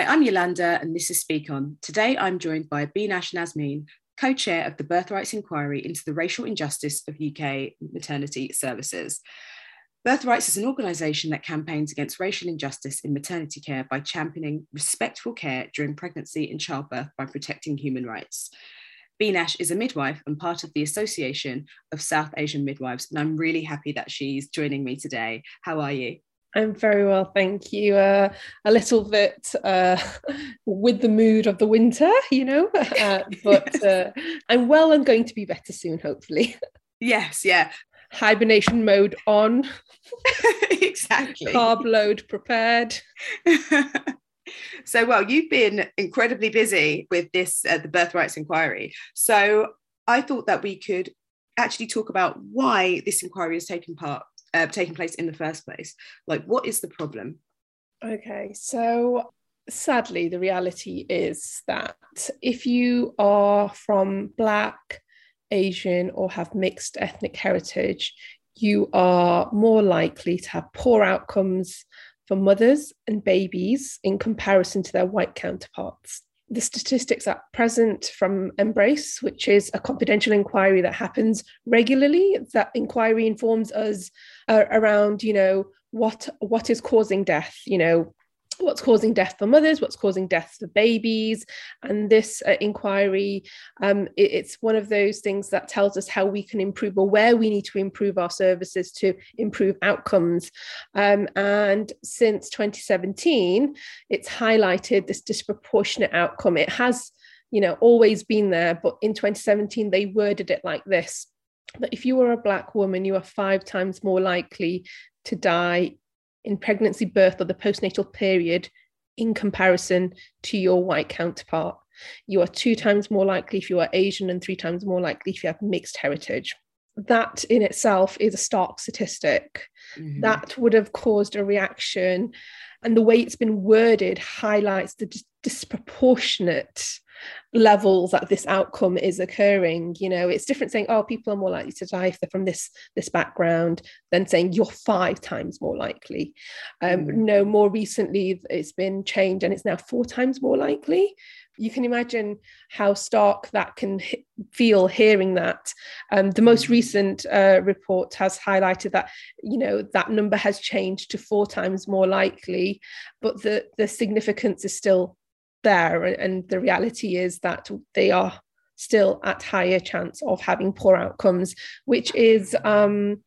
Hi, I'm Yolanda, and this is Speak On. Today I'm joined by Binash Nazmeen, co chair of the Birthrights Inquiry into the Racial Injustice of UK Maternity Services. Birthrights is an organisation that campaigns against racial injustice in maternity care by championing respectful care during pregnancy and childbirth by protecting human rights. Binash is a midwife and part of the Association of South Asian Midwives, and I'm really happy that she's joining me today. How are you? I'm very well, thank you. Uh, a little bit uh, with the mood of the winter, you know, uh, but uh, I'm well and going to be better soon, hopefully. Yes, yeah. Hibernation mode on. exactly. Carb load prepared. so, well, you've been incredibly busy with this, uh, the Birthrights Inquiry. So, I thought that we could actually talk about why this inquiry has taken part uh, taking place in the first place? Like, what is the problem? Okay, so sadly, the reality is that if you are from Black, Asian, or have mixed ethnic heritage, you are more likely to have poor outcomes for mothers and babies in comparison to their white counterparts the statistics at present from MBRRACE, which is a confidential inquiry that happens regularly. That inquiry informs us uh, around, you know, what what is causing death, you know, what's causing death for mothers, what's causing death for babies. And this uh, inquiry, um, it, it's one of those things that tells us how we can improve or where we need to improve our services to improve outcomes. Um, and since 2017, it's highlighted this disproportionate outcome. It has, you know, always been there, but in 2017, they worded it like this. That if you are a Black woman, you are five times more likely to die in pregnancy, birth, or the postnatal period in comparison to your white counterpart. You are two times more likely if you are Asian and three times more likely if you have mixed heritage. That in itself is a stark statistic. Mm-hmm. That would have caused a reaction. And the way it's been worded highlights the dis- disproportionate levels that this outcome is occurring you know? It's different saying oh people are more likely to die if they're from this this background than saying you're five times more likely. Um mm. no more recently it's been changed and it's now four times more likely you can imagine how stark that can feel hearing that. Um, the most mm. recent uh, report has highlighted that you know that number has changed to four times more likely, but the the significance is still there and the reality is that they are still at higher chance of having poor outcomes which is um,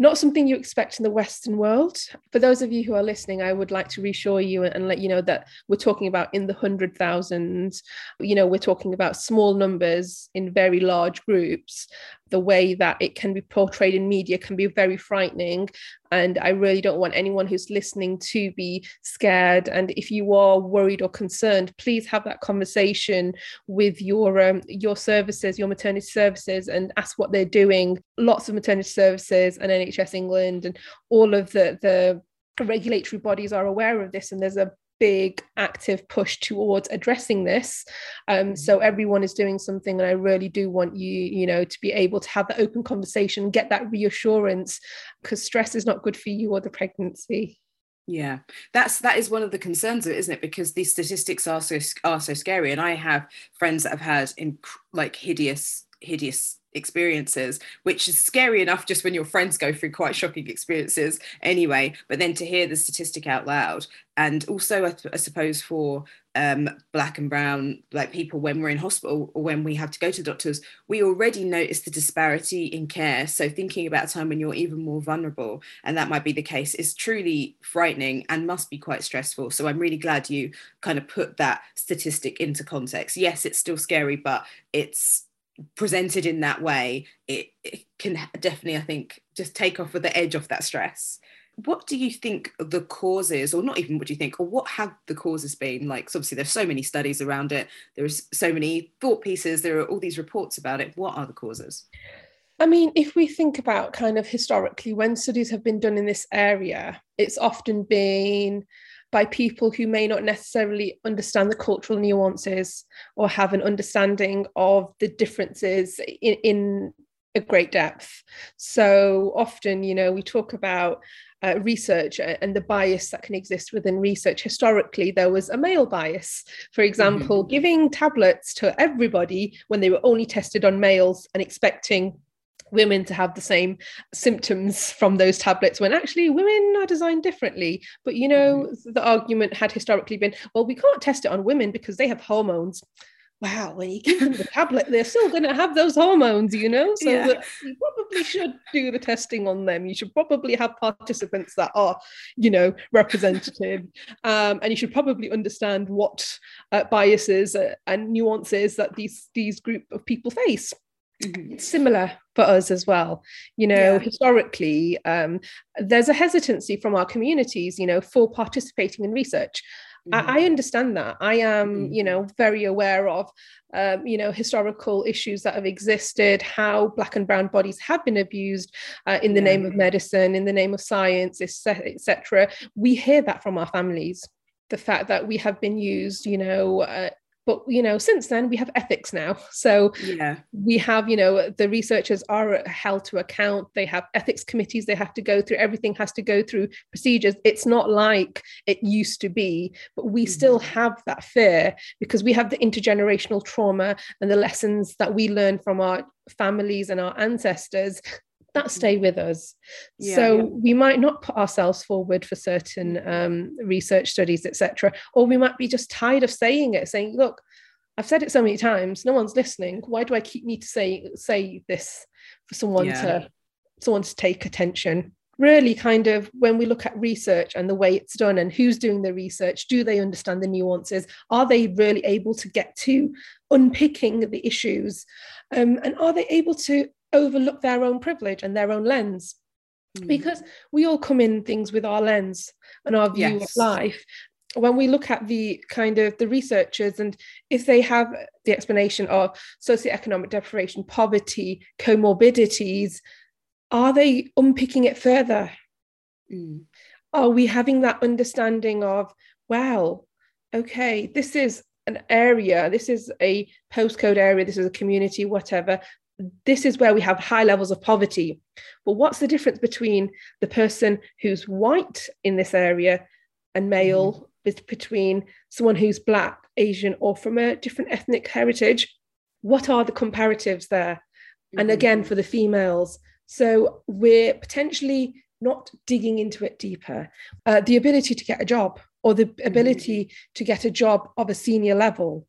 not something you expect in the Western world. For those of you who are listening, I would like to reassure you and let you know that we're talking about in the hundred thousands. You know, we're talking about small numbers in very large groups. The way that it can be portrayed in media can be very frightening. And I really don't want anyone who's listening to be scared. And if you are worried or concerned, please have that conversation with your um, your services, your maternity services, and ask what they're doing. Lots of maternity services and NHS England and all of the the regulatory bodies are aware of this, and there's a big active push towards addressing this. Um, so mm-hmm. everyone is doing something and i really do want you you know to be able to have that open conversation get that reassurance because stress is not good for you or the pregnancy. Yeah that's that is one of the concerns of it isn't it? Because these statistics are so are so scary and i have friends that have had inc- like hideous hideous experiences, which is scary enough just when your friends go through quite shocking experiences anyway. But then to hear the statistic out loud, and also, I, I suppose, for um, black and brown like people when we're in hospital or when we have to go to doctors, we already notice the disparity in care. So thinking about a time when you're even more vulnerable, and that might be the case, is truly frightening and must be quite stressful. So I'm really glad you kind of put that statistic into context. Yes, it's still scary, but it's presented in that way, it, it, can definitely, I think, just take off with the edge of that stress. What do you think the causes, or not even what do you think, or what have the causes been? Like, so obviously, there's so many studies around it. There's so many thought pieces. There are all these reports about it. What are the causes? I mean, if we think about kind of historically, when studies have been done in this area, it's often been by people who may not necessarily understand the cultural nuances or have an understanding of the differences in, in a great depth. So often, you know, we talk about uh, research and the bias that can exist within research. Historically, there was a male bias, for example, mm-hmm. giving tablets to everybody when they were only tested on males and expecting women to have the same symptoms from those tablets when actually women are designed differently but you know mm-hmm. the argument had historically been well we can't test it on women because they have hormones wow, when you give them the tablet, they're still going to have those hormones, you know? So yeah. you probably should do the testing on them. You should probably have participants that are, you know, representative. um, and you should probably understand what uh, biases uh, and nuances that these, these group of people face. Mm-hmm. It's similar for us as well. You know, yeah. historically, um, there's a hesitancy from our communities, you know, for participating in research. Mm-hmm. I, I, understand that. I am, mm-hmm. you know, very aware of, um, you know, historical issues that have existed, how Black and Brown bodies have been abused uh, in the yeah. name of medicine, in the name of science, etc. We hear that from our families. The fact that we have been used, you know, uh, but you know since then we have ethics now. So yeah. we have you know the researchers are held to account. They have ethics committees they have to go through. Everything has to go through procedures. It's not like it used to be but we mm-hmm. still have that fear because we have the intergenerational trauma and the lessons that we learn from our families and our ancestors that stay with us. Yeah, so yeah. we might not put ourselves forward for certain um, research studies, etc., or we might be just tired of saying it, saying, "Look, I've said it so many times, no one's listening. Why do I keep need to say say this for someone yeah. to someone to take attention?" Really, kind of when we look at research and the way it's done and who's doing the research, do they understand the nuances? Are they really able to get to unpicking the issues? Um, and are they able to overlook their own privilege and their own lens mm. because we all come in things with our lens and our view yes. of life when we look at the kind of the researchers and if they have the explanation of socioeconomic deprivation poverty comorbidities are they unpicking it further mm. are we having that understanding of well okay this is an area this is a postcode area this is a community whatever this is where we have high levels of poverty. But what's the difference between the person who's white in this area and male, mm. between someone who's black, Asian, or from a different ethnic heritage? What are the comparatives there? Mm-hmm. And again, for the females. So we're potentially not digging into it deeper. Uh, the ability to get a job or the ability mm-hmm. to get a job of a senior level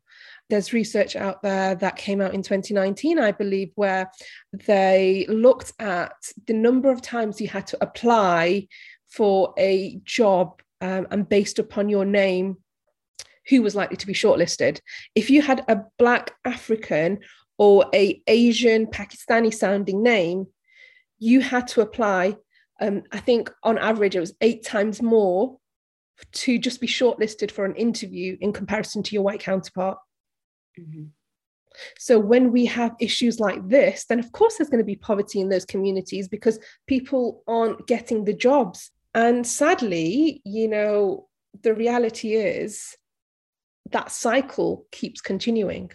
there's research out there that came out in 2019, I believe, where they looked at the number of times you had to apply for a job um, and based upon your name, who was likely to be shortlisted. If you had a Black African or a Asian Pakistani sounding name, you had to apply. Um, I think on average it was eight times more to just be shortlisted for an interview in comparison to your white counterpart. Mm-hmm. So when we have issues like this, then of course there's going to be poverty in those communities because people aren't getting the jobs. And sadly, you know, the reality is that cycle keeps continuing.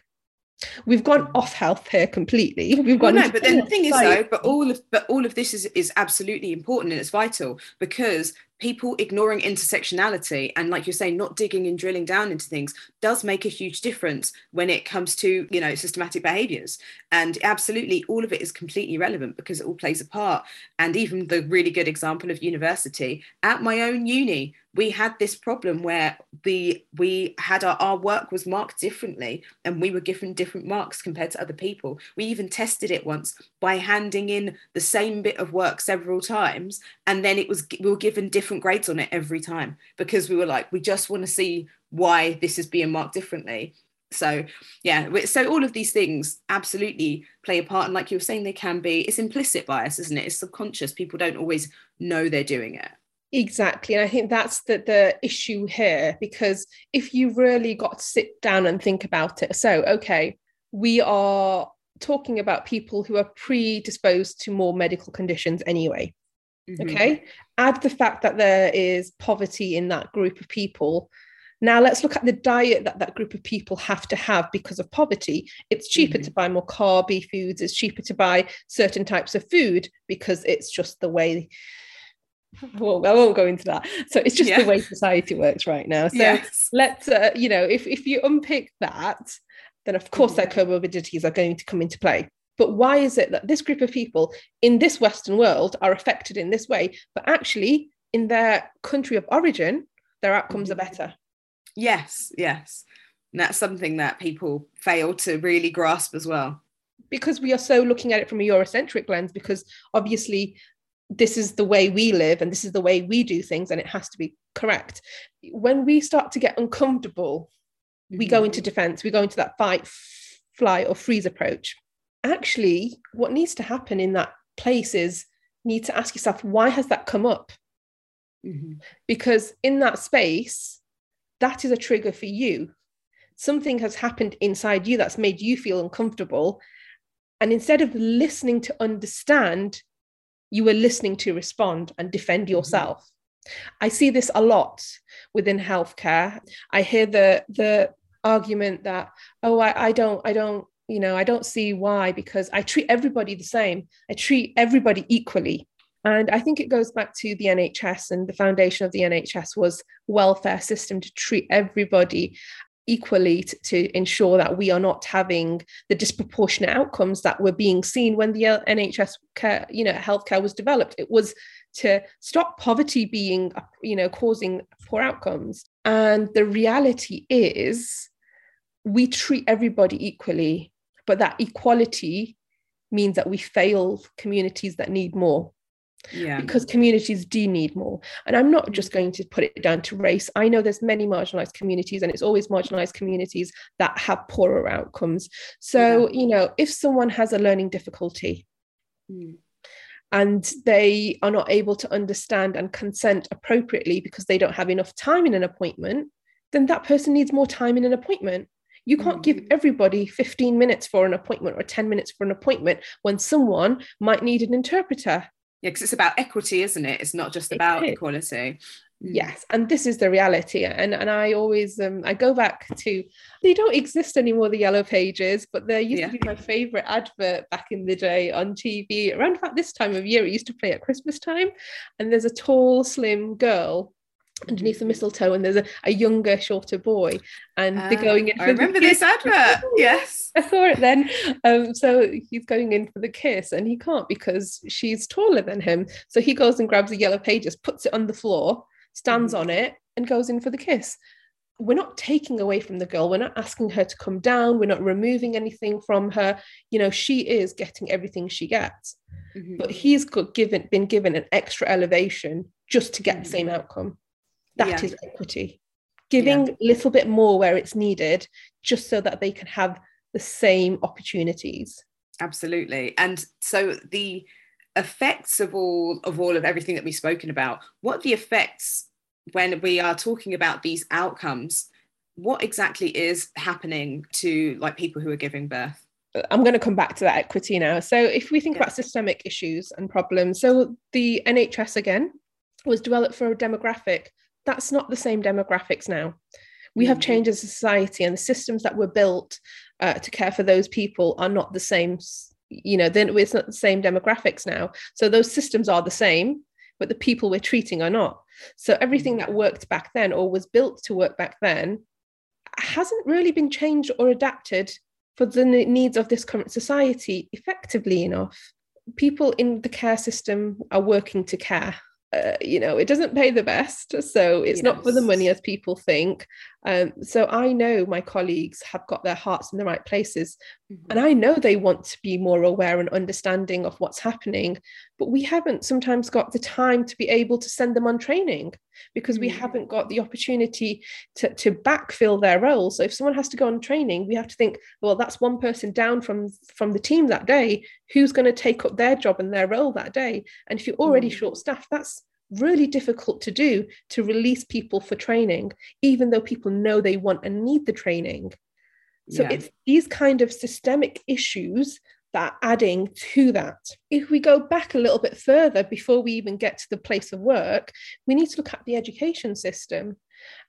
We've gone off health here completely. We've gone. Well, no, but then the thing is though, but all of but all of this is is absolutely important and it's vital because people ignoring intersectionality and like you're saying not digging and drilling down into things does make a huge difference when it comes to you know systematic behaviors. And absolutely all of it is completely relevant because it all plays a part. And even the really good example of university at my own uni we had this problem where the we had our, our work was marked differently and we were given different marks compared to other people. We even tested it once by handing in the same bit of work several times and then it was we were given different grades on it every time because we were like we just want to see why this is being marked differently. So yeah so all of these things absolutely play a part. And like you were saying they can be it's implicit bias isn't it? It's subconscious. People don't always know they're doing it. Exactly. And I think that's the, the issue here, because if you really got to sit down and think about it, so, okay, we are talking about people who are predisposed to more medical conditions anyway. Mm-hmm. Okay. Add the fact that there is poverty in that group of people. Now let's look at the diet that that group of people have to have because of poverty. It's cheaper mm-hmm. to buy more carby foods. It's cheaper to buy certain types of food because it's just the way well, I won't go into that. So it's just yeah. the way society works right now. So yes. let's, uh, you know, if, if you unpick that, then of course mm-hmm. their comorbidities are going to come into play. But why is it that this group of people in this Western world are affected in this way, but actually in their country of origin, their outcomes are better? Yes, yes. And that's something that people fail to really grasp as well. Because we are so looking at it from a Eurocentric lens, because obviously this is the way we live and this is the way we do things and it has to be correct. When we start to get uncomfortable, mm-hmm. we go into mm-hmm. defense, we go into that fight, fly, or freeze approach. Actually, what needs to happen in that place is need to ask yourself, why has that come up? Mm-hmm. Because in that space, that is a trigger for you. Something has happened inside you that's made you feel uncomfortable. And instead of listening to understand, you were listening to respond and defend mm-hmm. yourself. Mm-hmm. I see this a lot within healthcare. I hear the the argument that, oh, I, I don't, I don't, you know, I don't see why, because I treat everybody the same. I treat everybody equally. And I think it goes back to the NHS and the foundation of the NHS was welfare system to treat everybody equally to, to, ensure that we are not having the disproportionate outcomes that were being seen when the NHS care, you know, healthcare was developed. It was to stop poverty being, you know, causing poor outcomes. And the reality is we treat everybody equally, but that equality means that we fail communities that need more. Yeah. Because communities do need more. And i'm not just going to put it down to race. I know there's many marginalized communities and it's always marginalized communities that have poorer outcomes. So yeah. you know if someone has a learning difficulty mm. and they are not able to understand and consent appropriately because they don't have enough time in an appointment then that person needs more time in an appointment you can't give mm. everybody 15 minutes for an appointment or 10 minutes for an appointment when someone might need an interpreter yeah because it's about equity isn't it it's not just about equality mm. yes and this is the reality and and i always um i go back to they don't exist anymore the yellow pages but they used yeah. to be my favorite advert back in the day on tv around about this time of year it used to play at christmas time and there's a tall slim girl underneath the mistletoe and there's a, a younger shorter boy and uh, they're ah, going in I remember this advert. Yes. I saw it then. Um, so he's going in for the kiss and he can't because she's taller than him. So he goes and grabs the yellow pages puts it on the floor stands mm-hmm. on it and goes in for the kiss. We're not taking away from the girl. We're not asking her to come down. We're not removing anything from her. You know she is getting everything she gets. Mm-hmm. but he's got given been given an extra elevation just to get mm-hmm. the same outcome that yeah. is equity. Giving a yeah. little bit more where it's needed, just so that they can have the same opportunities. Absolutely. And so the effects of all of all of everything that we've spoken about, what the effects when we are talking about these outcomes, what exactly is happening to like people who are giving birth? I'm going to come back to that equity now. So, if we think yeah. about systemic issues and problems, so the NHS again was developed for a demographic that's not the same demographics now. We have mm-hmm. changed as a society, and the systems that were built uh, to care for those people are not the same. You know, then it's not the same demographics now. So those systems are the same, but the people we're treating are not. So everything that worked back then or was built to work back then hasn't really been changed or adapted for the needs of this current society effectively enough. People in the care system are working to care uh, you know, it doesn't pay the best. So it's yes. not for the money as people think. Um, so I know my colleagues have got their hearts in the right places. Mm-hmm. And I know they want to be more aware and understanding of what's happening. But we haven't sometimes got the time to be able to send them on training because mm-hmm. we haven't got the opportunity to, to backfill their role. So if someone has to go on training, we have to think, well, that's one person down from, from the team that day. Who's going to take up their job and their role that day? And if you're already mm-hmm. short staffed, that's really difficult to do to release people for training, even though people know they want and need the training. So yeah. it's these kind of systemic issues that are adding to that. If we go back a little bit further before we even get to the place of work, we need to look at the education system.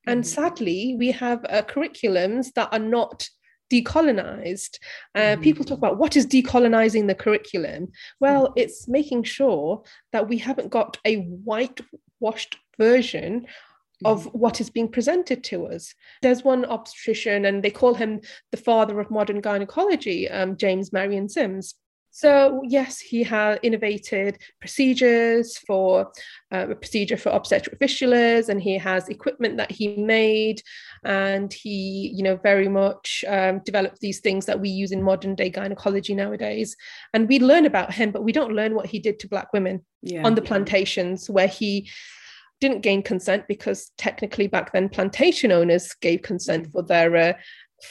And mm-hmm. sadly, we have uh, curriculums that are not decolonized. Uh, mm-hmm. People talk about what is decolonizing the curriculum. Well, mm-hmm. it's making sure that we haven't got a whitewashed version of mm-hmm. what is being presented to us. There's one obstetrician, and they call him the father of modern gynecology, um, James Marion Sims. So yes, he had innovated procedures for uh, a procedure for obstetric fistulas, and he has equipment that he made, and he, you know, very much um, developed these things that we use in modern day gynecology nowadays. And we learn about him, but we don't learn what he did to black women yeah, on the yeah. plantations, where he didn't gain consent because technically back then plantation owners gave consent mm. for their uh,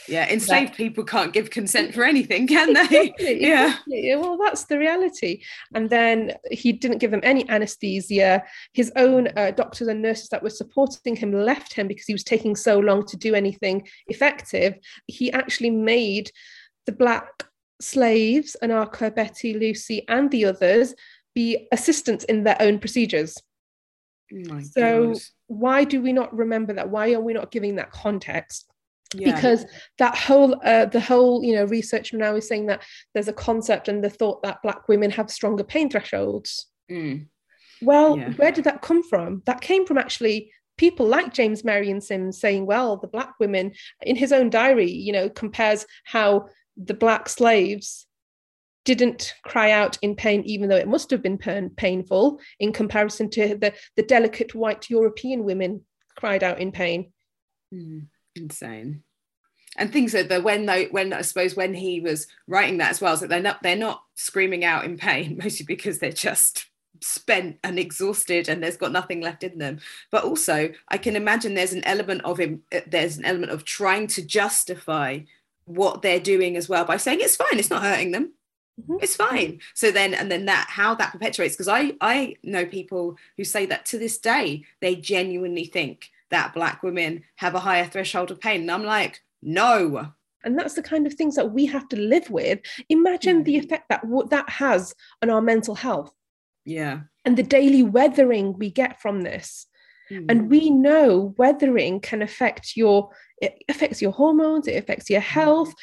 yeah enslaved that, people can't give consent for anything can they? Exactly, yeah. exactly. well that's the reality. And then he didn't give them any anesthesia. His own uh, doctors and nurses that were supporting him left him because he was taking so long to do anything effective. He actually made the black slaves anarcha betty lucy and the others be assistants in their own procedures. Oh so why do we not remember that? Why are we not giving that context yeah. because that whole uh, the whole you know research now is saying that there's a concept and the thought that black women have stronger pain thresholds mm. well yeah. where did that come from that came from actually people like james marion sims saying well the black women in his own diary you know compares how the black slaves didn't cry out in pain even though it must have been painful in comparison to the, the delicate white european women cried out in pain mm insane and things that the when they when I suppose when he was writing that as well, so they're not they're not screaming out in pain, mostly because they're just spent and exhausted and there's got nothing left in them. But also I can imagine there's an element of him, uh, there's an element of trying to justify what they're doing as well by saying it's fine, it's not hurting them. Mm-hmm. It's fine. So then, and then that how that perpetuates because I I know people who say that to this day they genuinely think that black women have a higher threshold of pain. And I'm like, no. And that's the kind of things that we have to live with. Imagine the mm. effect that what that has on our mental health. Yeah. And the daily weathering we get from this. Mm. And we know weathering can affect your it affects your hormones, it affects your health,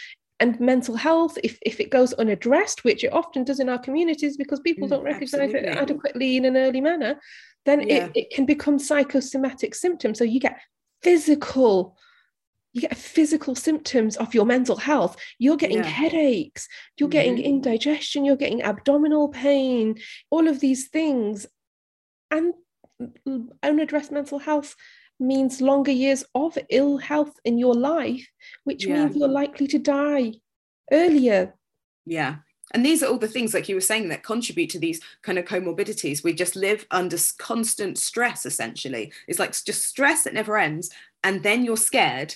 and mental health if, if it goes unaddressed which it often does in our communities because people mm, don't recognize absolutely. it adequately in an early manner then yeah. it, it can become psychosomatic symptoms so you get physical you get physical symptoms of your mental health you're getting yeah. headaches you're mm-hmm. getting indigestion you're getting abdominal pain all of these things and unaddressed mental health means longer years of ill health in your life, which yeah. means you're likely to die earlier. Yeah. And these are all the things, like you were saying, that contribute to these kind of comorbidities. We just live under constant stress, essentially. It's like just stress that never ends. And then you're scared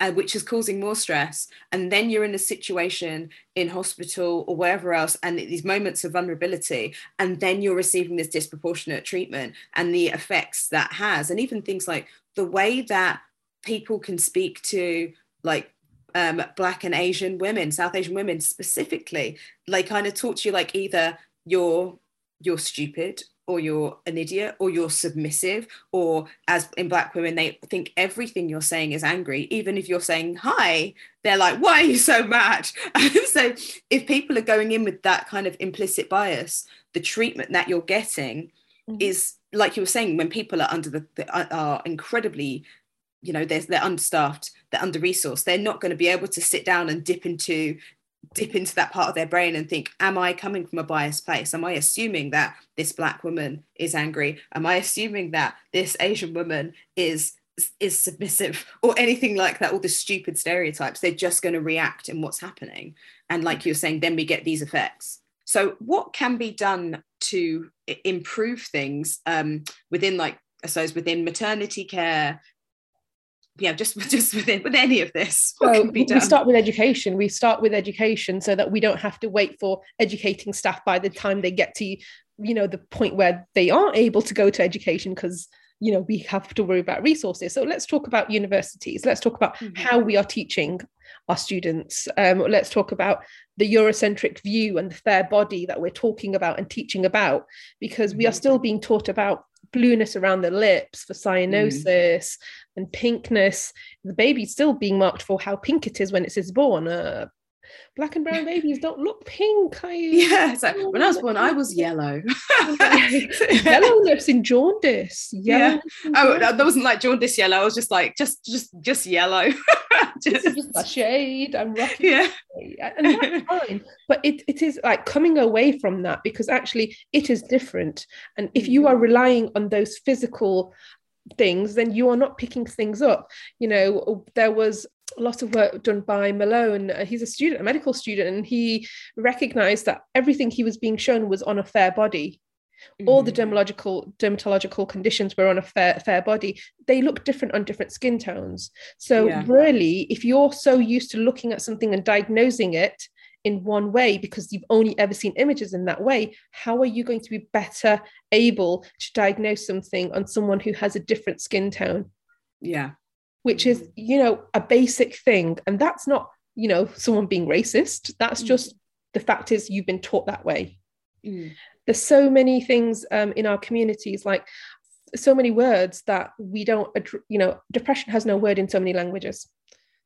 uh, which is causing more stress. And then you're in a situation in hospital or wherever else, and these moments of vulnerability, and then you're receiving this disproportionate treatment and the effects that has. And even things like the way that people can speak to, like, um, Black and Asian women, South Asian women specifically, like, kind of talk to you like either you're you're stupid or you're an idiot or you're submissive or as in black women they think everything you're saying is angry even if you're saying hi they're like why are you so mad so if people are going in with that kind of implicit bias the treatment that you're getting mm-hmm. is like you were saying when people are under the, are incredibly you know they're, they're understaffed they're under resourced they're not going to be able to sit down and dip into dip into that part of their brain and think am i coming from a biased place? Am i assuming that this black woman is angry? Am i assuming that this asian woman is is submissive or anything like that? All the stupid stereotypes. They're just going to react in what's happening. And like you're saying then we get these effects. So what can be done to improve things um, within like I suppose within maternity care yeah, just just with, with any of this, We start with education. We start with education so that we don't have to wait for educating staff by the time they get to, you know, the point where they aren't able to go to education because you know we have to worry about resources. So let's talk about universities. Let's talk about mm-hmm. how we are teaching our students. Um, let's talk about the Eurocentric view and the fair body that we're talking about and teaching about, because we are mm-hmm. still being taught about blueness around the lips for cyanosis, mm and pinkness. The baby's still being marked for how pink it is when it's born. Uh, black and brown babies don't look pink. I, yeah, so when I was born, I was yellow. yellow Yellowness in jaundice. Yeah. Oh, that wasn't like jaundice yellow. I was just like just just just yellow. just, just a shade. I'm rocking. Yeah. And that's fine. But it, it is like coming away from that because actually it is different. And if you are mm-hmm. relying on those physical things, then you are not picking things up. You know, there was a lot of work done by Malone. Uh, he's a student, a medical student, and he recognized that everything he was being shown was on a fair body. Mm-hmm. All the mm-hmm. dermatological dermatological conditions were on a fair fair body. They look different on different skin tones. So yeah. really, if you're so used to looking at something and diagnosing it in one way because you've only ever seen images in that way, how are you going to be better able to diagnose something on someone who has a different skin tone? Yeah which is you know a basic thing and that's not you know someone being racist that's mm. just the fact is you've been taught that way mm. there's so many things um, in our communities like so many words that we don't you know depression has no word in so many languages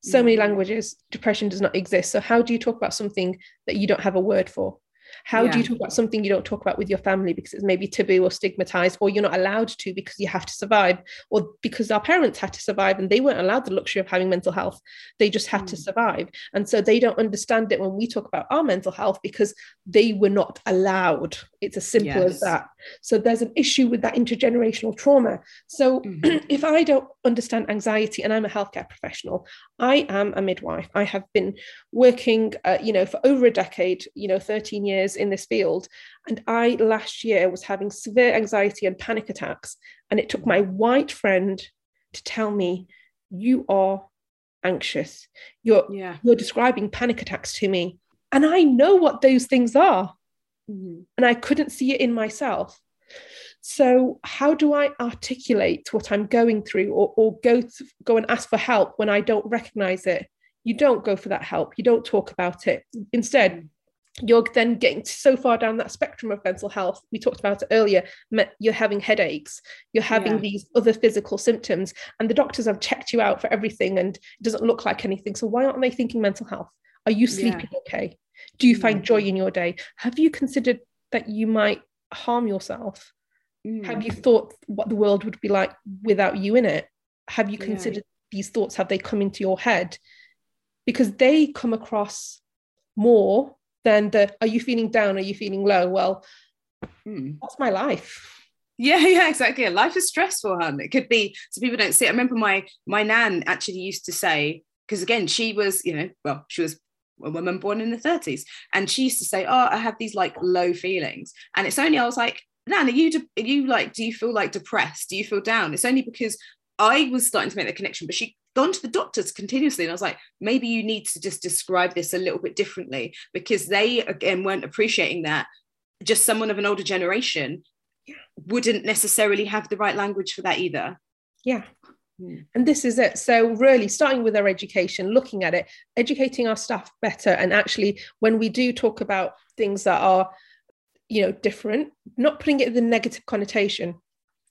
so many mm. languages depression does not exist so how do you talk about something that you don't have a word for how yeah. do you talk about something you don't talk about with your family because it's maybe taboo or stigmatized, or you're not allowed to because you have to survive, or because our parents had to survive and they weren't allowed the luxury of having mental health? They just had mm. to survive. And so they don't understand it when we talk about our mental health because they were not allowed. It's as simple yes. as that. So there's an issue with that intergenerational trauma. So mm-hmm. if I don't understand anxiety and I'm a healthcare professional, I am a midwife. I have been working, uh, you know, for over a decade, you know, 13 years in this field. And I last year was having severe anxiety and panic attacks. And it took my white friend to tell me, you are anxious. You're, yeah. you're describing panic attacks to me. And I know what those things are. Mm-hmm. And I couldn't see it in myself. So, how do I articulate what I'm going through or, or go, to, go and ask for help when I don't recognize it? You don't go for that help. You don't talk about it. Instead, you're then getting so far down that spectrum of mental health. We talked about it earlier. You're having headaches, you're having yeah. these other physical symptoms, and the doctors have checked you out for everything and it doesn't look like anything. So, why aren't they thinking mental health? Are you sleeping yeah. okay? Do you find joy in your day? Have you considered that you might harm yourself? Mm. Have you thought what the world would be like without you in it? Have you considered yeah. these thoughts? Have they come into your head? Because they come across more than the are you feeling down? Are you feeling low? Well, mm. that's my life. Yeah, yeah, exactly. Life is stressful, hun. It could be so people don't see it. I remember my my nan actually used to say, because again, she was, you know, well, she was a woman born in the 30s. And she used to say, Oh, I have these like low feelings. And it's only, I was like, Nan, are you, de- are you like, do you feel like depressed? Do you feel down? It's only because I was starting to make the connection, but she gone to the doctors continuously. And I was like, maybe you need to just describe this a little bit differently because they, again, weren't appreciating that. Just someone of an older generation wouldn't necessarily have the right language for that either. Yeah. Mm. And this is it. So, really, starting with our education, looking at it, educating our staff better. And actually, when we do talk about things that are, you know, different, not putting it in the negative connotation.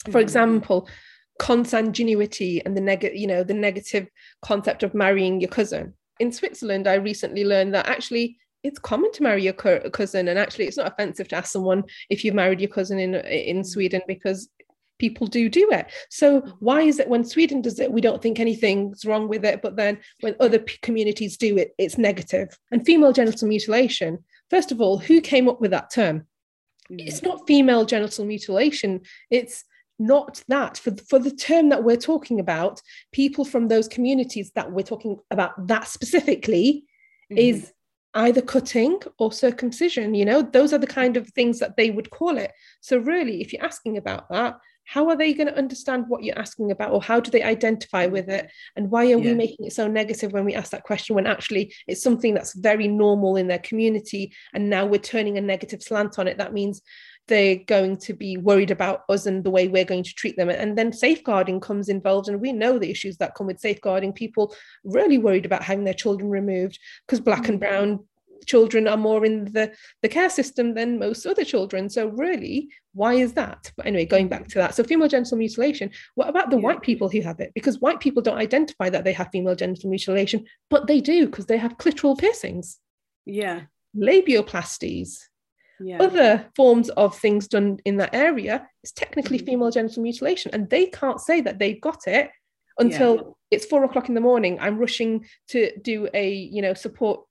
For mm-hmm. example, consanguinity and the negative, you know, the negative concept of marrying your cousin. In Switzerland, I recently learned that actually it's common to marry your cousin, and actually, it's not offensive to ask someone if you've married your cousin in in Sweden because people do do it. So why is it when Sweden does it, we don't think anything's wrong with it, but then when other p- communities do it, it's negative? And female genital mutilation, first of all, who came up with that term? Mm. It's not female genital mutilation. It's not that. For, for the term that we're talking about people from those communities that we're talking about that specifically mm-hmm. is either cutting or circumcision you know? Those are the kind of things that they would call it. So really if you're asking about that how are they going to understand what you're asking about or how do they identify with it? And why are yeah. we making it so negative when we ask that question when actually it's something that's very normal in their community and now we're turning a negative slant on it? That means they're going to be worried about us and the way we're going to treat them and then safeguarding comes involved and we know the issues that come with safeguarding people really worried about having their children removed because black and mm. brown children are more in the, the care system than most other children. So, really, why is that? But anyway, going back to that. So, female genital mutilation, what about the yeah. white people who have it? Because white people don't identify that they have female genital mutilation, but they do because they have clitoral piercings. Yeah. Labioplasties. Yeah. Other forms of things done in that area is technically mm-hmm. female genital mutilation, and they can't say that they've got it until yeah. it's four o'clock in the morning. I'm rushing to do a, you know, support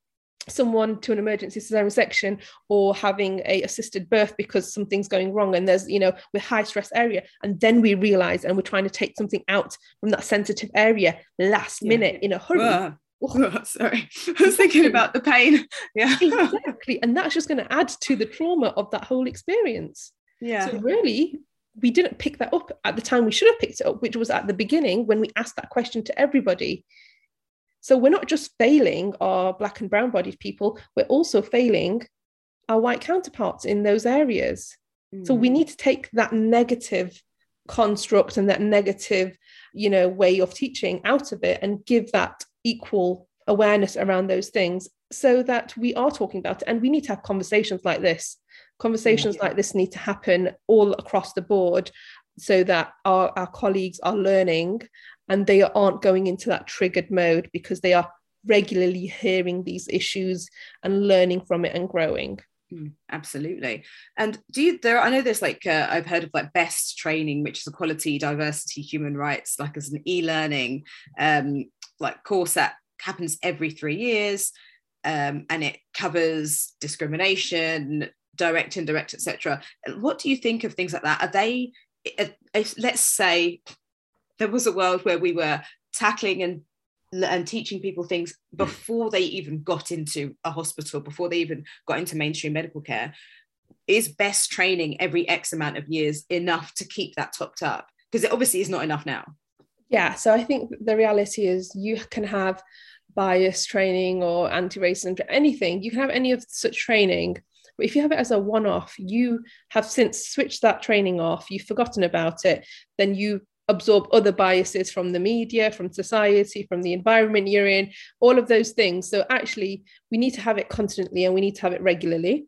someone to an emergency cesarean section or having a assisted birth because something's going wrong and there's you know we're high stress area and then we realize and we're trying to take something out from that sensitive area last yeah. minute in a hurry oh, sorry i was thinking about the pain yeah exactly and that's just going to add to the trauma of that whole experience yeah so really we didn't pick that up at the time we should have picked it up which was at the beginning when we asked that question to everybody so we're not just failing our black and brown bodied people, we're also failing our white counterparts in those areas. Mm. So we mm. need to take that negative construct and that negative, you know, way of teaching out of it and give that equal awareness around those things so that we are talking about it. And we need to have conversations like this. Conversations yeah. like this need to happen all across the board so that our, our colleagues are learning and they aren't going into that triggered mode because they are regularly hearing these issues and learning from it and growing mm, absolutely. And do you there i know there's like uh, i've heard of like best training which is equality diversity human rights like as an e-learning um like course that happens every three years um, and it covers discrimination direct indirect etc what do you think of things like that? Are they if, let's say there was a world where we were tackling and and teaching people things mm. before they even got into a hospital, before they even got into mainstream medical care, is best training every X amount of years enough to keep that topped up? Because it obviously is not enough now. Yeah, so I think the reality is you can have bias training or anti-racism, anything. You can have any of such training, but if you have it as a one-off, you have since switched that training off. You've forgotten about it. Then you absorb other biases from the media, from society, from the environment you're in, all of those things. So actually, we need to have it constantly and we need to have it regularly.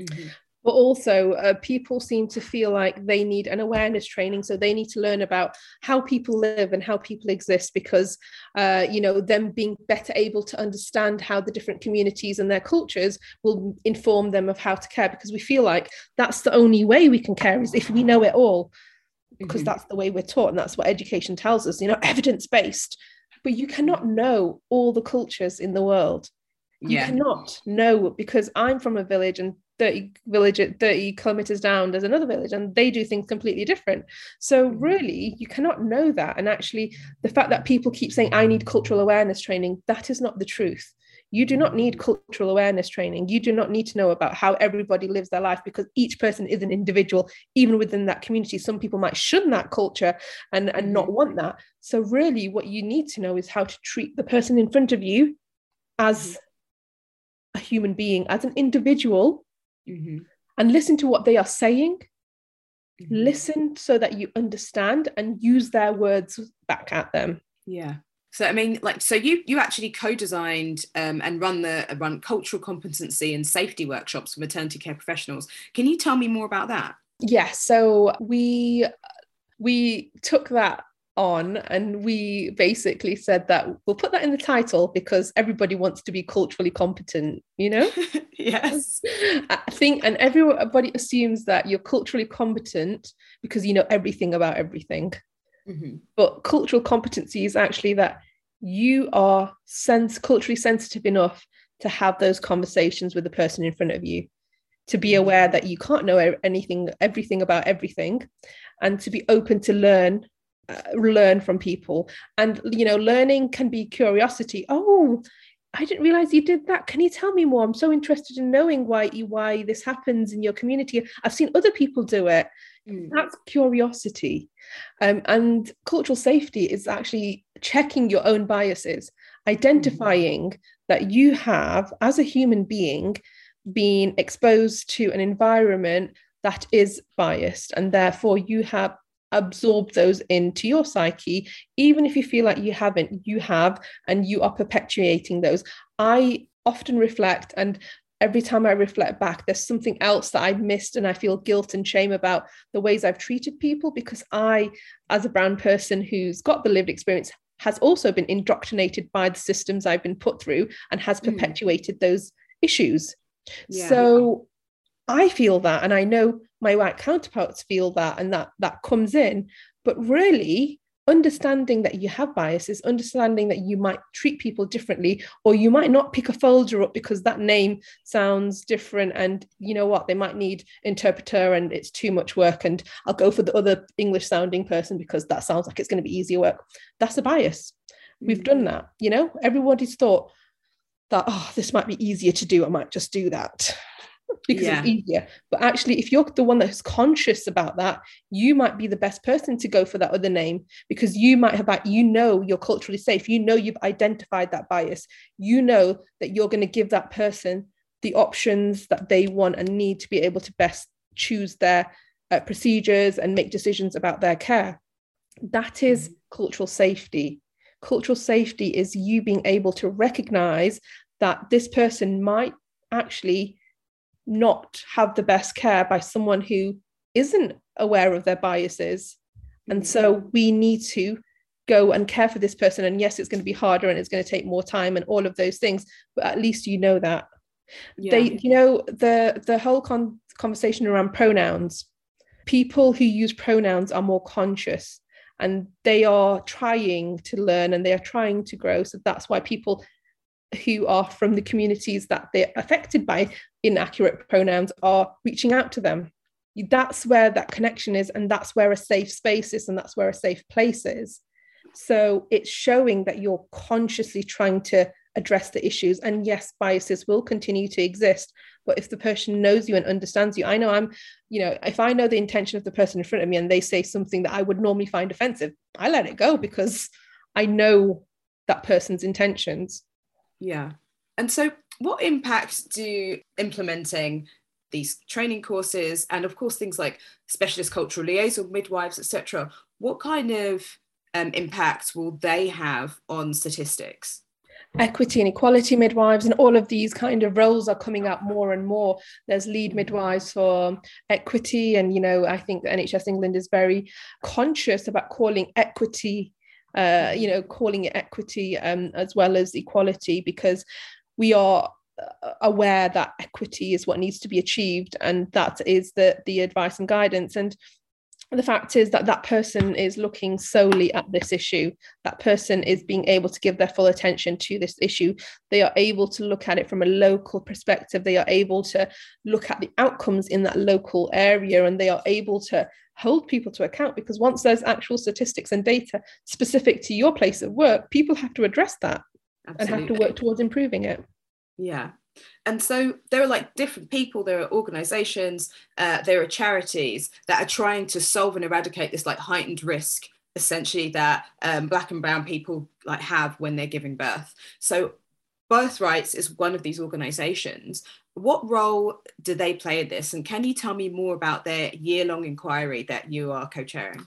Mm-hmm. But also, uh, people seem to feel like they need an awareness training. So they need to learn about how people live and how people exist because, uh, you know, them being better able to understand how the different communities and their cultures will inform them of how to care because we feel like that's the only way we can care is if we know it all because mm-hmm. that's the way we're taught and that's what education tells us you know evidence based but you cannot know all the cultures in the world you yeah. cannot know because i'm from a village and 30 village at 30 kilometers down there's another village and they do things completely different so mm-hmm. really you cannot know that and actually the fact that people keep saying i need cultural awareness training that is not the truth you do not need cultural awareness training. You do not need to know about how everybody lives their life because each person is an individual, even within that community. Some people might shun that culture and, and not mm-hmm. want that. So, really, what you need to know is how to treat the person in front of you as mm-hmm. a human being, as an individual, mm-hmm. and listen to what they are saying. Mm-hmm. Listen so that you understand and use their words back at them. Yeah so i mean like so you you actually co-designed um, and run the run cultural competency and safety workshops for maternity care professionals. Can you tell me more about that? Yeah so we we took that on and we basically said that we'll put that in the title because everybody wants to be culturally competent you know? Yes. I think and everybody assumes that you're culturally competent because you know everything about everything Mm-hmm. But cultural competency is actually that you are sense culturally sensitive enough to have those conversations with the person in front of you, to be mm-hmm. aware that you can't know anything, everything about everything, and to be open to learn uh, learn from people and you know learning can be curiosity oh I didn't realize you did that. Can you tell me more? I'm so interested in knowing why why this happens in your community. I've seen other people do it. Mm. That's curiosity. Um, and cultural safety is actually checking your own biases, identifying mm. that you have, as a human being, been exposed to an environment that is biased, and therefore you have absorbed those into your psyche, even if you feel like you haven't, you have, and you are perpetuating those. I often reflect and every time I reflect back, there's something else that I've missed, and I feel guilt and shame about the ways I've treated people because I, as a brown person who's got the lived experience, has also been indoctrinated by the systems I've been put through and has hmm. perpetuated mm. those issues. Yeah. So I feel that, and I know my white counterparts feel that, and that that comes in. But really, understanding that you have biases, understanding that you might treat people differently, or you might not pick a folder up because that name sounds different. And you know what, they might need interpreter and it's too much work. And I'll go for the other English sounding person because that sounds like it's going to be easier work. That's a bias. We've done mm. that, you know, everybody's thought that, oh, this might be easier to do. I might just do that because yeah. it's easier. But actually, if you're the one that's conscious about that, you might be the best person to go for that other name because you might have, that, you know, you're culturally safe. You know, you've identified that bias. You know that you're going to give that person the options that they want and need to be able to best choose their uh, procedures and make decisions about their care. That is mm-hmm. cultural safety. Cultural safety is you being able to recognize that this person might actually not have the best care by someone who isn't aware of their biases. And so mm-hmm. we need to go and care for this person. And yes, it's going to be harder and it's going to take more time and all of those things, but at least you know that. Yeah. They, you know, the the whole con- conversation around pronouns, people who use pronouns are more conscious and they are trying to learn and they are trying to grow. So that's why people who are from the communities that they're affected by inaccurate pronouns are reaching out to them. That's where that connection is, and that's where a safe space is, and that's where a safe place is. So it's showing that you're consciously trying to address the issues. And yes, biases will continue to exist. But if the person knows you and understands you, I know I'm, you know, if I know the intention of the person in front of me and they say something that I would normally find offensive, I let it go because I know that person's intentions. Yeah. And so, what impact do implementing these training courses and, of course, things like specialist cultural liaison midwives, etc., what kind of um, impact will they have on statistics? equity and equality midwives and all of these kind of roles are coming up more and more there's lead midwives for equity and you know i think nhs england is very conscious about calling equity uh, you know, calling it equity um, as well as equality because we are uh, aware that equity is what needs to be achieved and that is the the advice and guidance. And the fact is that that person is looking solely at this issue. That person is being able to give their full attention to this issue. They are able to look at it from a local perspective. They are able to look at the outcomes in that local area and they are able to hold people to account because once there's actual statistics and data specific to your place of work people have to address that Absolutely. and have to work towards improving it. Yeah. And so there are like different people there are organizations uh, there are charities that are trying to solve and eradicate this like heightened risk essentially that um, black and brown people like have when they're giving birth. So birthrights is one of these organizations. What role do they play in this? And can you tell me more about their year-long inquiry that you are co-chairing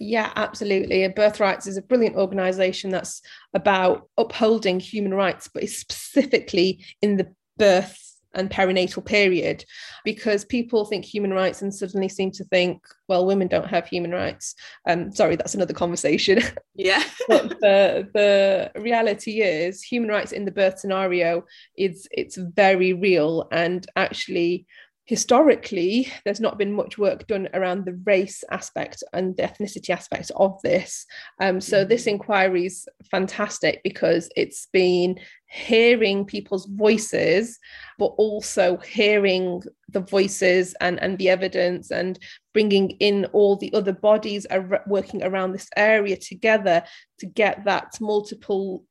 yeah, absolutely. And Birthrights is a brilliant organization that's about upholding human rights, but is specifically in the birth and perinatal period because people think human rights and suddenly seem to think well women don't have human rights. Um sorry that's another conversation. Yeah. But the the reality is human rights in the birth scenario is it's very real and actually historically there's not been much work done around the race aspect and the ethnicity aspect of this um, so this mm-hmm. inquiry is fantastic because it's been hearing people's voices but also hearing the voices and, and the evidence and bringing in all the other bodies are working around this area together to get that multiple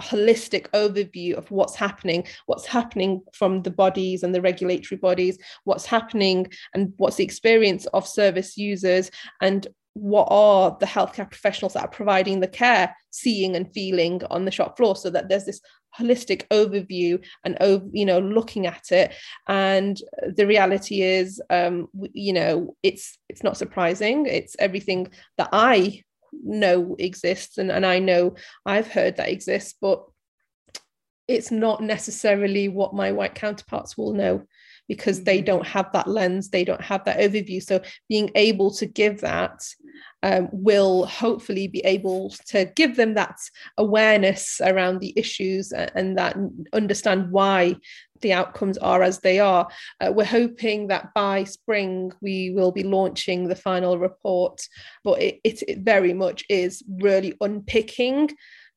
holistic overview of what's happening, what's happening from the bodies and the regulatory bodies, what's happening and what's the experience of service users, and what are the healthcare professionals that are providing the care seeing and feeling on the shop floor so that there's this holistic overview and you know looking at it. And the reality is um you know it's it's not surprising. It's everything that i know exists and, and I know I've heard that exists, but it's not necessarily what my white counterparts will know because they mm-hmm. don't have that lens, they don't have that overview. So being able to give that um, will hopefully be able to give them that awareness around the issues and that understand why the outcomes are as they are. Uh, we're hoping that by spring we will be launching the final report, but it, it, it very much is really unpicking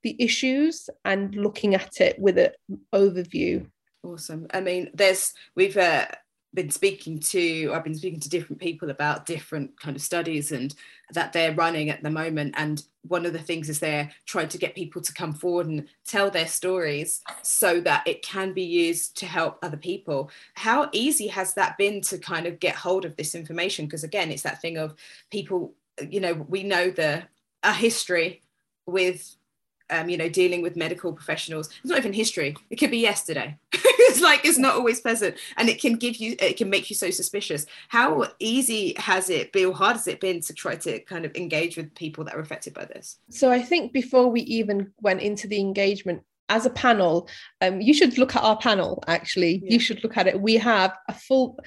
the issues and looking at it with an overview. Awesome. I mean, there's we've uh, been speaking to I've been speaking to different people about different kind of studies and that they're running at the moment. And one of the things is they're trying to get people to come forward and tell their stories so that it can be used to help other people. How easy has that been to kind of get hold of this information? Because again, it's that thing of people, you know, we know the a history with um, you know, dealing with medical professionals. It's not even history. It could be yesterday. it's like it's not always pleasant, and it can give you, it can make you so suspicious. How easy has it been, or hard has it been to try to kind of engage with people that are affected by this? So I think before we even went into the engagement, as a panel, um, you should look at our panel. Actually, yeah. you should look at it. We have a full,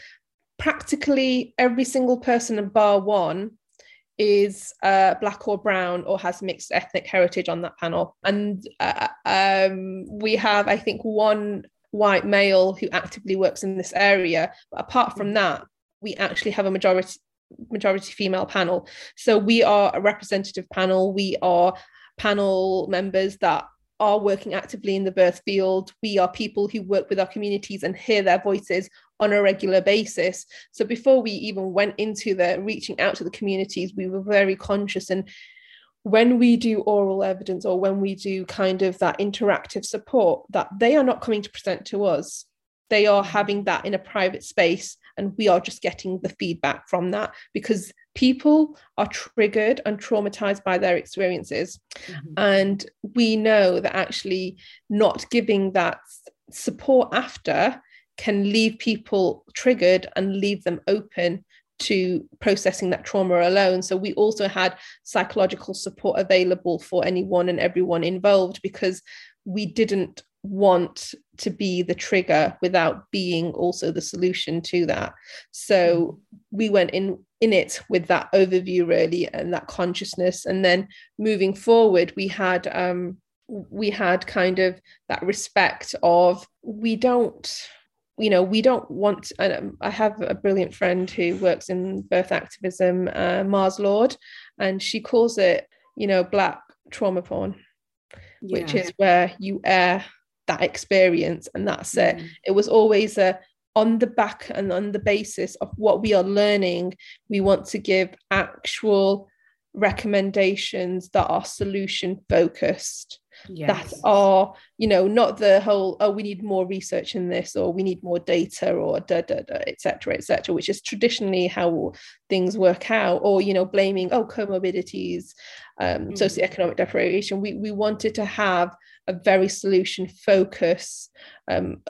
practically every single person in bar one is uh, black or brown or has mixed ethnic heritage on that panel. And uh, um, we have, I think, one white male who actively works in this area. But apart from mm. that, we actually have a majority majority female panel. So we are a representative panel. We are panel members that are working actively in the birth field. We are people who work with our communities and hear their voices on a regular basis. So before we even went into the reaching out to the communities, we were very conscious. And when we do oral evidence or when we do kind of that interactive support, that they are not coming to present to us. They are having that in a private space, and we are just getting the feedback from that because people are triggered and traumatized by their experiences. Mm-hmm. And we know that actually not giving that support after can leave people triggered and leave them open to processing that trauma alone. So we also had psychological support available for anyone and everyone involved because we didn't want to be the trigger without being also the solution to that. So we went in in it with that overview really and that consciousness and then moving forward we had um we had kind of that respect of we don't you know we don't want um, i have a brilliant friend who works in birth activism uh, mars lord and she calls it you know black trauma porn yeah. which is where you air that experience and that's mm. it it was always a on the back and on the basis of what we are learning we want to give actual recommendations that are solution focused yes. that are you know not the whole oh we need more research in this or we need more data or da da da etc etc which is traditionally how things work out or you know blaming oh comorbidities um, mm. socioeconomic deprivation we we wanted to have a very solution focus um,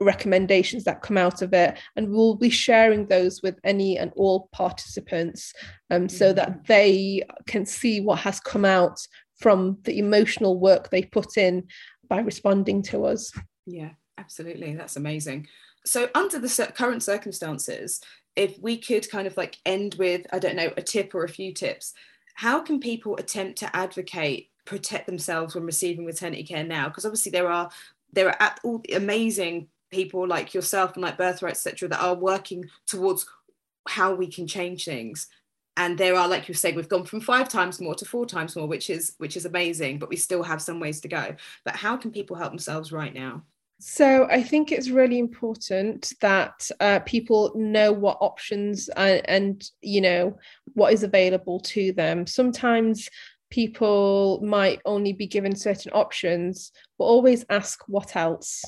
recommendations that come out of it and we'll be sharing those with any and all participants um, so that mm. they can see what has come out from the emotional work they put in by responding to us. Yeah, absolutely. That's amazing. So, under the current circumstances, if we could kind of like end with, I don't know, a tip or a few tips, how can people attempt to advocate, protect themselves when receiving maternity care now? Because obviously there are there are all the amazing people like yourself and like birthright etc that are working towards how we can change things and there are like you said we've gone from five times more to four times more which is which is amazing but we still have some ways to go but how can people help themselves right now so I think it's really important that uh, people know what options and, and you know what is available to them. Sometimes people might only be given certain options, but always ask what else.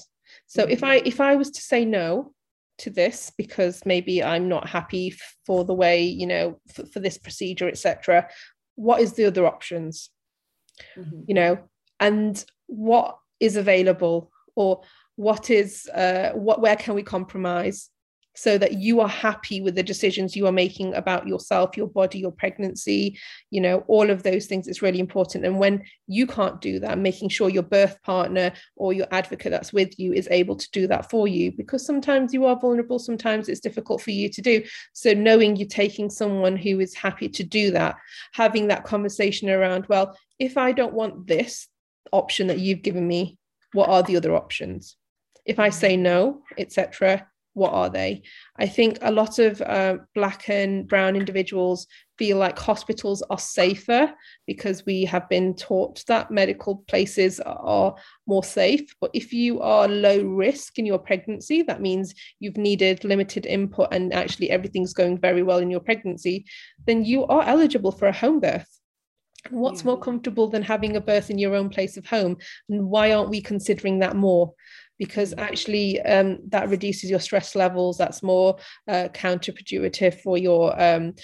So mm-hmm. if I if I was to say no, to this because maybe I'm not happy for the way, you know, for, for this procedure, etc. What is the other options? Mm-hmm. You know, and what is available or what is uh what where can we compromise? So that you are happy with the decisions you are making about yourself, your body, your pregnancy, you know, all of those things is really important. And when you can't do that, making sure your birth partner or your advocate that's with you is able to do that for you, because sometimes you are vulnerable, sometimes it's difficult for you to do. So knowing you're taking someone who is happy to do that, having that conversation around, well, if I don't want this option that you've given me, what are the other options? If I say no, etc., what are they? I think a lot of uh, Black and Brown individuals feel like hospitals are safer because we have been taught that medical places are more safe. But if you are low risk in your pregnancy, that means you've needed limited input and actually everything's going very well in your pregnancy, then you are eligible for a home birth. What's yeah. more comfortable than having a birth in your own place of home? And why aren't we considering that more? Because actually um, that reduces your stress levels. That's more uh, counterproductive for your um,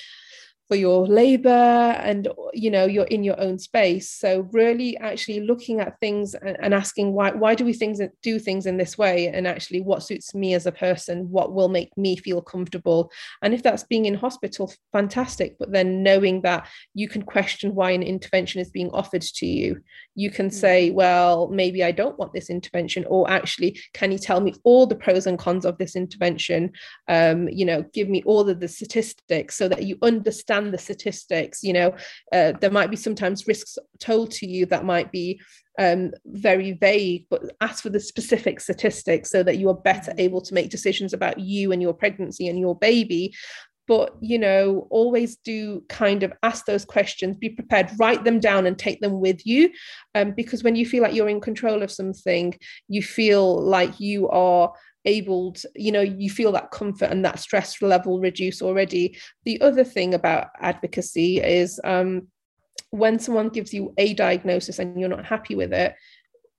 for your labor and you know you're in your own space. So really actually looking at things and, and, asking why why do we things do things in this way? And actually what suits me as a person what will make me feel comfortable? And if that's being in hospital fantastic. But then knowing that you can question why an intervention is being offered to you. You can mm. say well maybe i don't want this intervention or actually can you tell me all the pros and cons of this intervention? Um, you know give me all of the statistics so that you understand understand the statistics you know uh, there might be sometimes risks told to you that might be um, very vague but ask for the specific statistics so that you are better mm-hmm. able to make decisions about you and your pregnancy and your baby but you know always do kind of ask those questions be prepared write them down and take them with you um, because when you feel like you're in control of something you feel like you are able to, you know, you feel that comfort and that stress level reduce already. The other thing about advocacy is um, when someone gives you a diagnosis and you're not happy with it,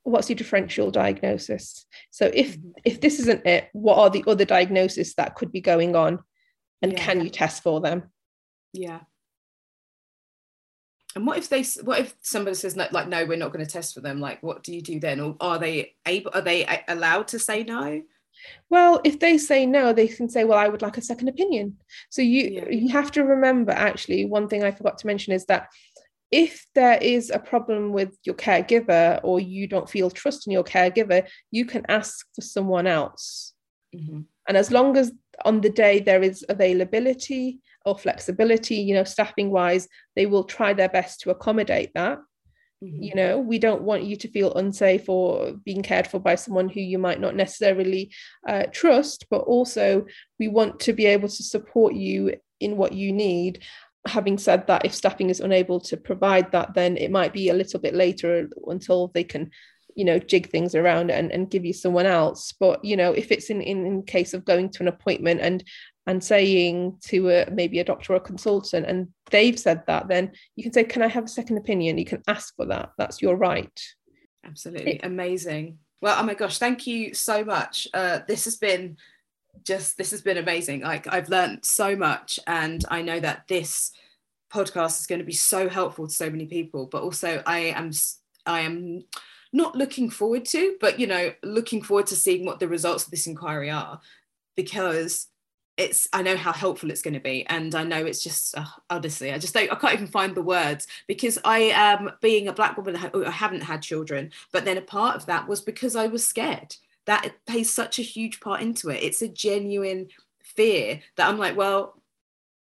what's your differential diagnosis? So if mm-hmm. if this isn't it, what are the other diagnoses that could be going on? And yeah. can you test for them? Yeah. And what if they what if somebody says no, like no we're not going to test for them like what do you do then or are they able are they allowed to say no well, if they say no, they can say, "Well, I would like a second opinion." So you yeah. you have to remember. Actually, one thing I forgot to mention is that if there is a problem with your caregiver or you don't feel trust in your caregiver, you can ask for someone else. Mm-hmm. And as long as on the day there is availability or flexibility, you know, staffing wise, they will try their best to accommodate that. Mm-hmm. You know, we don't want you to feel unsafe or being cared for by someone who you might not necessarily uh, trust, but also we want to be able to support you in what you need. Having said that, if staffing is unable to provide that, then it might be a little bit later until they can you know jig things around and, and give you someone else. But you know if it's in, in in case of going to an appointment and and saying to a, maybe a doctor or a consultant and they've said that then you can say can i have a second opinion? You can ask for that. That's your right. Absolutely. Amazing. Well oh my gosh thank you so much. Uh, this has been just this has been amazing. Like i've learned so much and i know that this podcast is going to be so helpful to so many people but also i am i am not looking forward to but you know looking forward to seeing what the results of this inquiry are because it's I know how helpful it's going to be, and I know it's just uh, honestly I just don't I can't even find the words because I am um, being a black woman I haven't had children, but then a part of that was because I was scared. That plays such a huge part into it. It's a genuine fear that I'm like, well,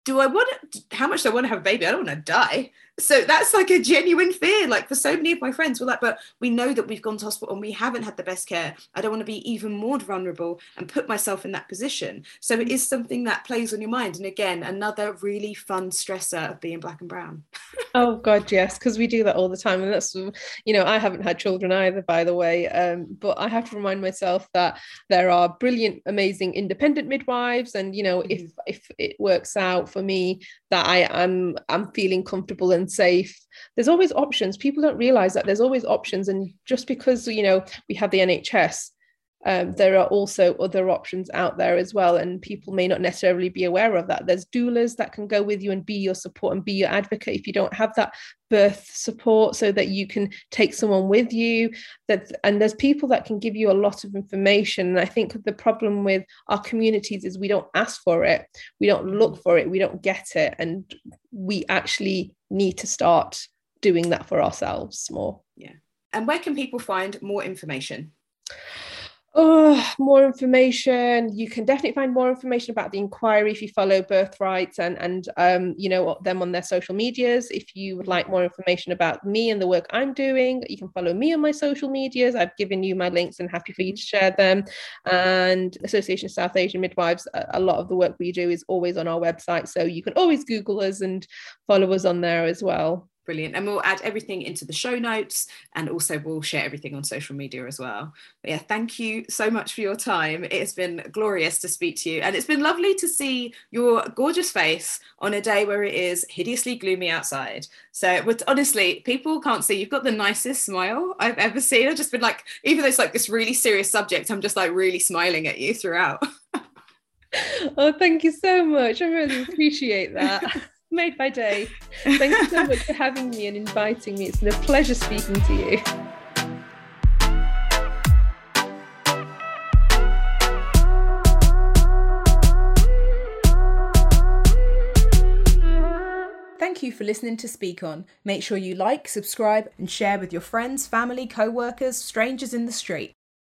do I want to, how much do I want to have a baby? I don't want to die. So that's like a genuine fear. Like for so many of my friends, we're like, but we know that we've gone to hospital and we haven't had the best care. I don't want to be even more vulnerable and put myself in that position. So it is something that plays on your mind. And again, another really fun stressor of being black and brown. oh God, yes, because we do that all the time. And that's, you know, I haven't had children either, by the way. Um, but I have to remind myself that there are brilliant, amazing independent midwives. And, you know, if mm-hmm. if it works out for me that I am I'm feeling comfortable and safe. There's always options. People don't realize that there's always options. And just because you know we have the NHS, um, there are also other options out there as well, and people may not necessarily be aware of that. There's doulas that can go with you and be your support and be your advocate if you don't have that birth support, so that you can take someone with you. That and there's people that can give you a lot of information. And I think the problem with our communities is we don't ask for it, we don't look for it, we don't get it, and we actually need to start doing that for ourselves more. Yeah. And where can people find more information? Oh, more information. You can definitely find more information about the inquiry if you follow Birthrights and and um, you know them on their social medias. If you would like more information about me and the work I'm doing, you can follow me on my social medias. I've given you my links and happy for you to share them. And Association of South Asian Midwives, a, a lot of the work we do is always on our website, so you can always Google us and follow us on there as well. Brilliant. And we'll add everything into the show notes and also we'll share everything on social media as well. But yeah, thank you so much for your time. It has been glorious to speak to you. And it's been lovely to see your gorgeous face on a day where it is hideously gloomy outside. So, but honestly, people can't see you've got the nicest smile I've ever seen. I've just been like, even though it's like this really serious subject, I'm just like really smiling at you throughout. oh, thank you so much. I really appreciate that. made my day. Thank you so much for having me and inviting me. It's been a pleasure speaking to you. Thank you for listening to Speak On. Make sure you like, subscribe, and share with your friends, family, co workers, strangers in the street.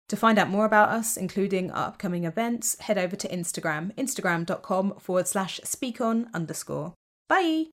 To find out more about us, including our upcoming events, head over to Instagram, instagram.com forward slash speakon underscore. Bye!